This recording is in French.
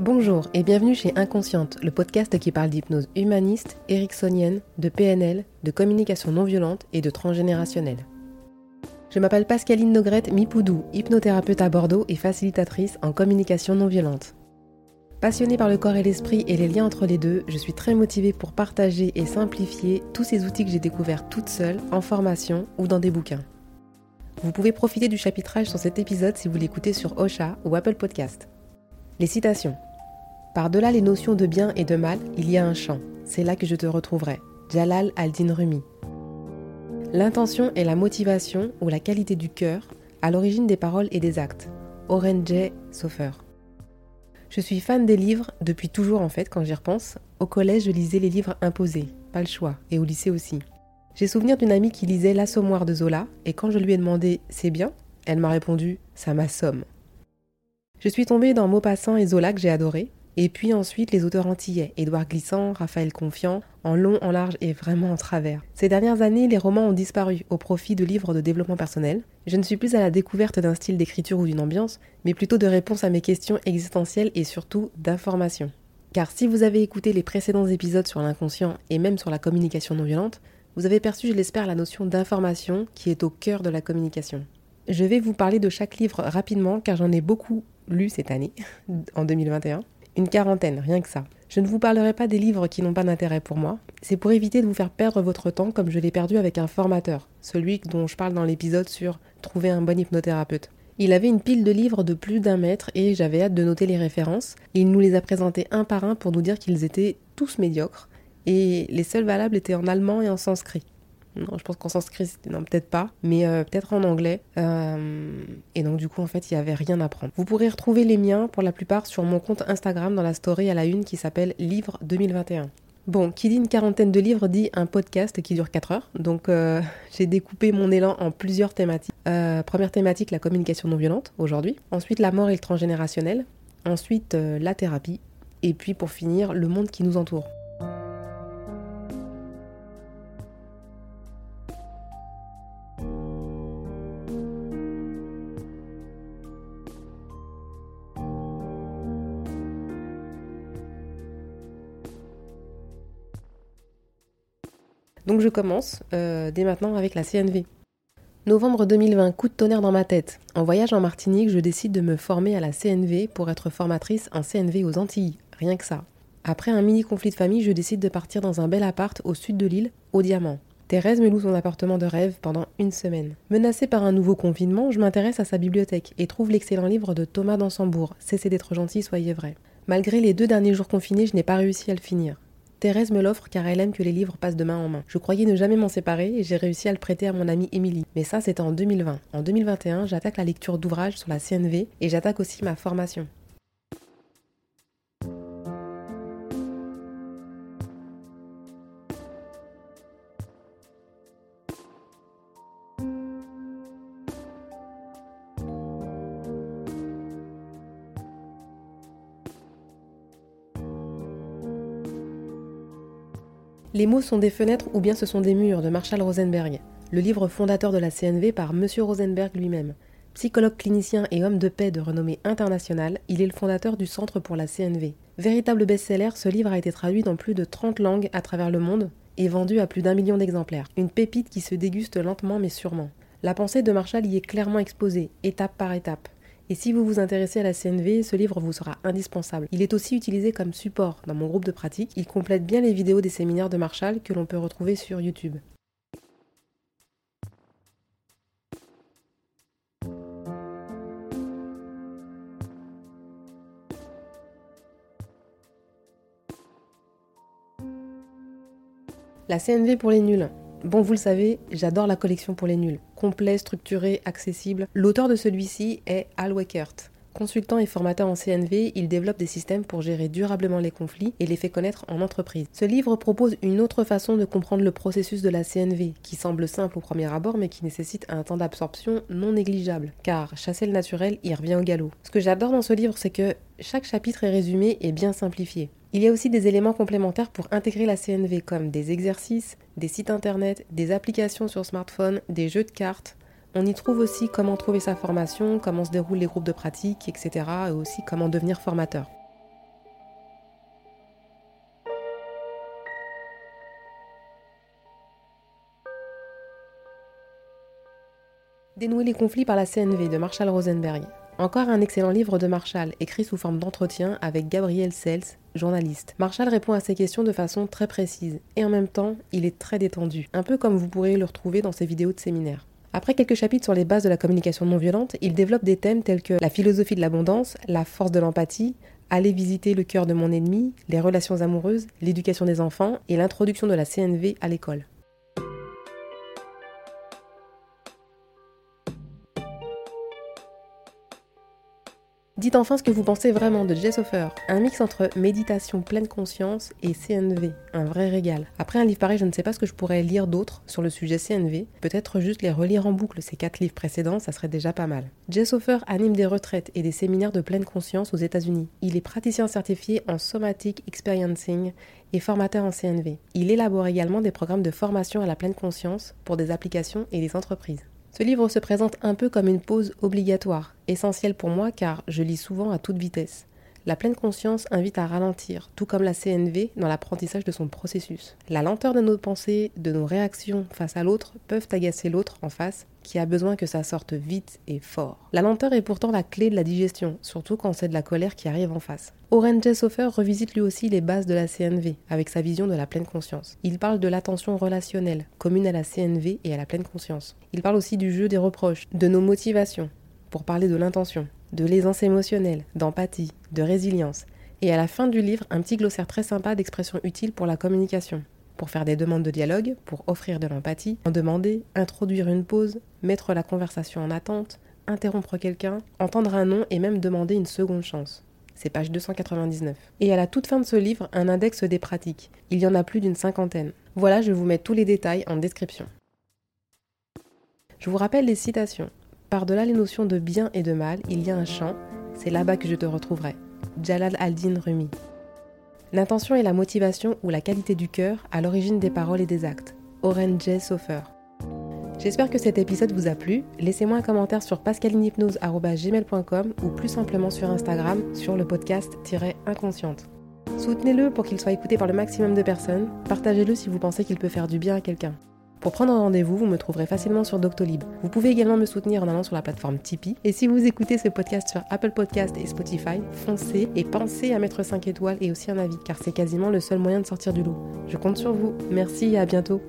Bonjour et bienvenue chez Inconsciente, le podcast qui parle d'hypnose humaniste, ericksonienne, de PNL, de communication non violente et de transgénérationnel. Je m'appelle Pascaline Nogrette Mipoudou, hypnothérapeute à Bordeaux et facilitatrice en communication non violente. Passionnée par le corps et l'esprit et les liens entre les deux, je suis très motivée pour partager et simplifier tous ces outils que j'ai découverts toute seule, en formation ou dans des bouquins. Vous pouvez profiter du chapitrage sur cet épisode si vous l'écoutez sur Ocha ou Apple Podcast. Les citations. Par-delà les notions de bien et de mal, il y a un champ. C'est là que je te retrouverai. Jalal al-Din Rumi. L'intention est la motivation ou la qualité du cœur à l'origine des paroles et des actes. Oren J. Sofer. Je suis fan des livres depuis toujours en fait quand j'y repense. Au collège, je lisais les livres imposés, pas le choix, et au lycée aussi. J'ai souvenir d'une amie qui lisait L'Assommoir de Zola, et quand je lui ai demandé C'est bien? elle m'a répondu Ça m'assomme. Je suis tombée dans Maupassant et Zola que j'ai adoré, et puis ensuite les auteurs antillais, Édouard Glissant, Raphaël Confiant, en long, en large et vraiment en travers. Ces dernières années, les romans ont disparu au profit de livres de développement personnel. Je ne suis plus à la découverte d'un style d'écriture ou d'une ambiance, mais plutôt de réponses à mes questions existentielles et surtout d'informations. Car si vous avez écouté les précédents épisodes sur l'inconscient et même sur la communication non violente, vous avez perçu, je l'espère, la notion d'information qui est au cœur de la communication. Je vais vous parler de chaque livre rapidement car j'en ai beaucoup lu cette année, en 2021. Une quarantaine, rien que ça. Je ne vous parlerai pas des livres qui n'ont pas d'intérêt pour moi. C'est pour éviter de vous faire perdre votre temps comme je l'ai perdu avec un formateur, celui dont je parle dans l'épisode sur trouver un bon hypnothérapeute. Il avait une pile de livres de plus d'un mètre et j'avais hâte de noter les références. Il nous les a présentés un par un pour nous dire qu'ils étaient tous médiocres et les seuls valables étaient en allemand et en sanskrit. Non, je pense qu'en sanskrit, non, peut-être pas, mais euh, peut-être en anglais. Euh, et donc, du coup, en fait, il n'y avait rien à prendre. Vous pourrez retrouver les miens, pour la plupart, sur mon compte Instagram dans la story à la une qui s'appelle Livre 2021. Bon, qui dit une quarantaine de livres dit un podcast qui dure 4 heures. Donc, euh, j'ai découpé mon élan en plusieurs thématiques. première thématique, la communication non violente, aujourd'hui. Ensuite, la mort et le transgénérationnel. Ensuite, la thérapie. Et puis, pour finir, le monde qui nous entoure. Donc je commence euh, dès maintenant avec la CNV. Novembre 2020, coup de tonnerre dans ma tête. En voyage en Martinique, je décide de me former à la CNV pour être formatrice en CNV aux Antilles. Rien que ça. Après un mini conflit de famille, je décide de partir dans un bel appart au sud de l'île, au Diamant. Thérèse me loue son appartement de rêve pendant une semaine. Menacée par un nouveau confinement, je m'intéresse à sa bibliothèque et trouve l'excellent livre de Thomas Dansembourg, Cessez d'être gentil, soyez vrai. Malgré les deux derniers jours confinés, je n'ai pas réussi à le finir. Thérèse me l'offre car elle aime que les livres passent de main en main. Je croyais ne jamais m'en séparer et j'ai réussi à le prêter à mon amie Émilie. Mais ça, c'était en 2020. En 2021, j'attaque la lecture d'ouvrages sur la CNV et j'attaque aussi ma formation. Les mots sont des fenêtres ou bien ce sont des murs de Marshall Rosenberg, le livre fondateur de la CNV par M. Rosenberg lui-même. Psychologue clinicien et homme de paix de renommée internationale, il est le fondateur du Centre pour la CNV. Véritable best-seller, ce livre a été traduit dans plus de 30 langues à travers le monde et vendu à plus d'un million d'exemplaires. Une pépite qui se déguste lentement mais sûrement. La pensée de Marshall y est clairement exposée, étape par étape. Et si vous vous intéressez à la CNV, ce livre vous sera indispensable. Il est aussi utilisé comme support dans mon groupe de pratique. Il complète bien les vidéos des séminaires de Marshall que l'on peut retrouver sur YouTube. La CNV pour les nuls. Bon, vous le savez, j'adore la collection pour les nuls. Complet, structuré, accessible. L'auteur de celui-ci est Al Weckert. Consultant et formateur en CNV, il développe des systèmes pour gérer durablement les conflits et les fait connaître en entreprise. Ce livre propose une autre façon de comprendre le processus de la CNV, qui semble simple au premier abord mais qui nécessite un temps d'absorption non négligeable, car chasser le naturel y revient au galop. Ce que j'adore dans ce livre, c'est que chaque chapitre est résumé et bien simplifié. Il y a aussi des éléments complémentaires pour intégrer la CNV comme des exercices, des sites internet, des applications sur smartphone, des jeux de cartes. On y trouve aussi comment trouver sa formation, comment se déroulent les groupes de pratique, etc. et aussi comment devenir formateur. Dénouer les conflits par la CNV de Marshall Rosenberg. Encore un excellent livre de Marshall, écrit sous forme d'entretien avec Gabriel Sels, journaliste. Marshall répond à ces questions de façon très précise, et en même temps, il est très détendu, un peu comme vous pourriez le retrouver dans ses vidéos de séminaire. Après quelques chapitres sur les bases de la communication non violente, il développe des thèmes tels que la philosophie de l'abondance, la force de l'empathie, aller visiter le cœur de mon ennemi, les relations amoureuses, l'éducation des enfants et l'introduction de la CNV à l'école. Dites enfin ce que vous pensez vraiment de Jess Offer, un mix entre méditation pleine conscience et CNV, un vrai régal. Après un livre pareil, je ne sais pas ce que je pourrais lire d'autre sur le sujet CNV, peut-être juste les relire en boucle ces quatre livres précédents, ça serait déjà pas mal. Jess Offer anime des retraites et des séminaires de pleine conscience aux États-Unis. Il est praticien certifié en Somatic Experiencing et formateur en CNV. Il élabore également des programmes de formation à la pleine conscience pour des applications et des entreprises. Ce livre se présente un peu comme une pause obligatoire, essentielle pour moi car je lis souvent à toute vitesse. La pleine conscience invite à ralentir, tout comme la CNV dans l'apprentissage de son processus. La lenteur de nos pensées, de nos réactions face à l'autre peuvent agacer l'autre en face qui a besoin que ça sorte vite et fort. La lenteur est pourtant la clé de la digestion, surtout quand c'est de la colère qui arrive en face. Oren Jessofer revisite lui aussi les bases de la CNV avec sa vision de la pleine conscience. Il parle de l'attention relationnelle, commune à la CNV et à la pleine conscience. Il parle aussi du jeu des reproches, de nos motivations, pour parler de l'intention, de l'aisance émotionnelle, d'empathie, de résilience, et à la fin du livre, un petit glossaire très sympa d'expressions utiles pour la communication, pour faire des demandes de dialogue, pour offrir de l'empathie, en demander, introduire une pause, mettre la conversation en attente, interrompre quelqu'un, entendre un nom et même demander une seconde chance. C'est page 299. Et à la toute fin de ce livre, un index des pratiques. Il y en a plus d'une cinquantaine. Voilà, je vous mets tous les détails en description. Je vous rappelle les citations. Par-delà les notions de bien et de mal, il y a un champ, c'est là-bas que je te retrouverai. Jalal al-Din Rumi. L'intention et la motivation ou la qualité du cœur à l'origine des paroles et des actes. Oren J. Sofer. J'espère que cet épisode vous a plu. Laissez-moi un commentaire sur pascalinhypnose.gmail.com ou plus simplement sur Instagram sur le podcast-inconsciente. Soutenez-le pour qu'il soit écouté par le maximum de personnes. Partagez-le si vous pensez qu'il peut faire du bien à quelqu'un. Pour prendre rendez-vous, vous me trouverez facilement sur Doctolib. Vous pouvez également me soutenir en allant sur la plateforme Tipeee. Et si vous écoutez ce podcast sur Apple Podcast et Spotify, foncez et pensez à mettre 5 étoiles et aussi un avis, car c'est quasiment le seul moyen de sortir du lot. Je compte sur vous. Merci et à bientôt.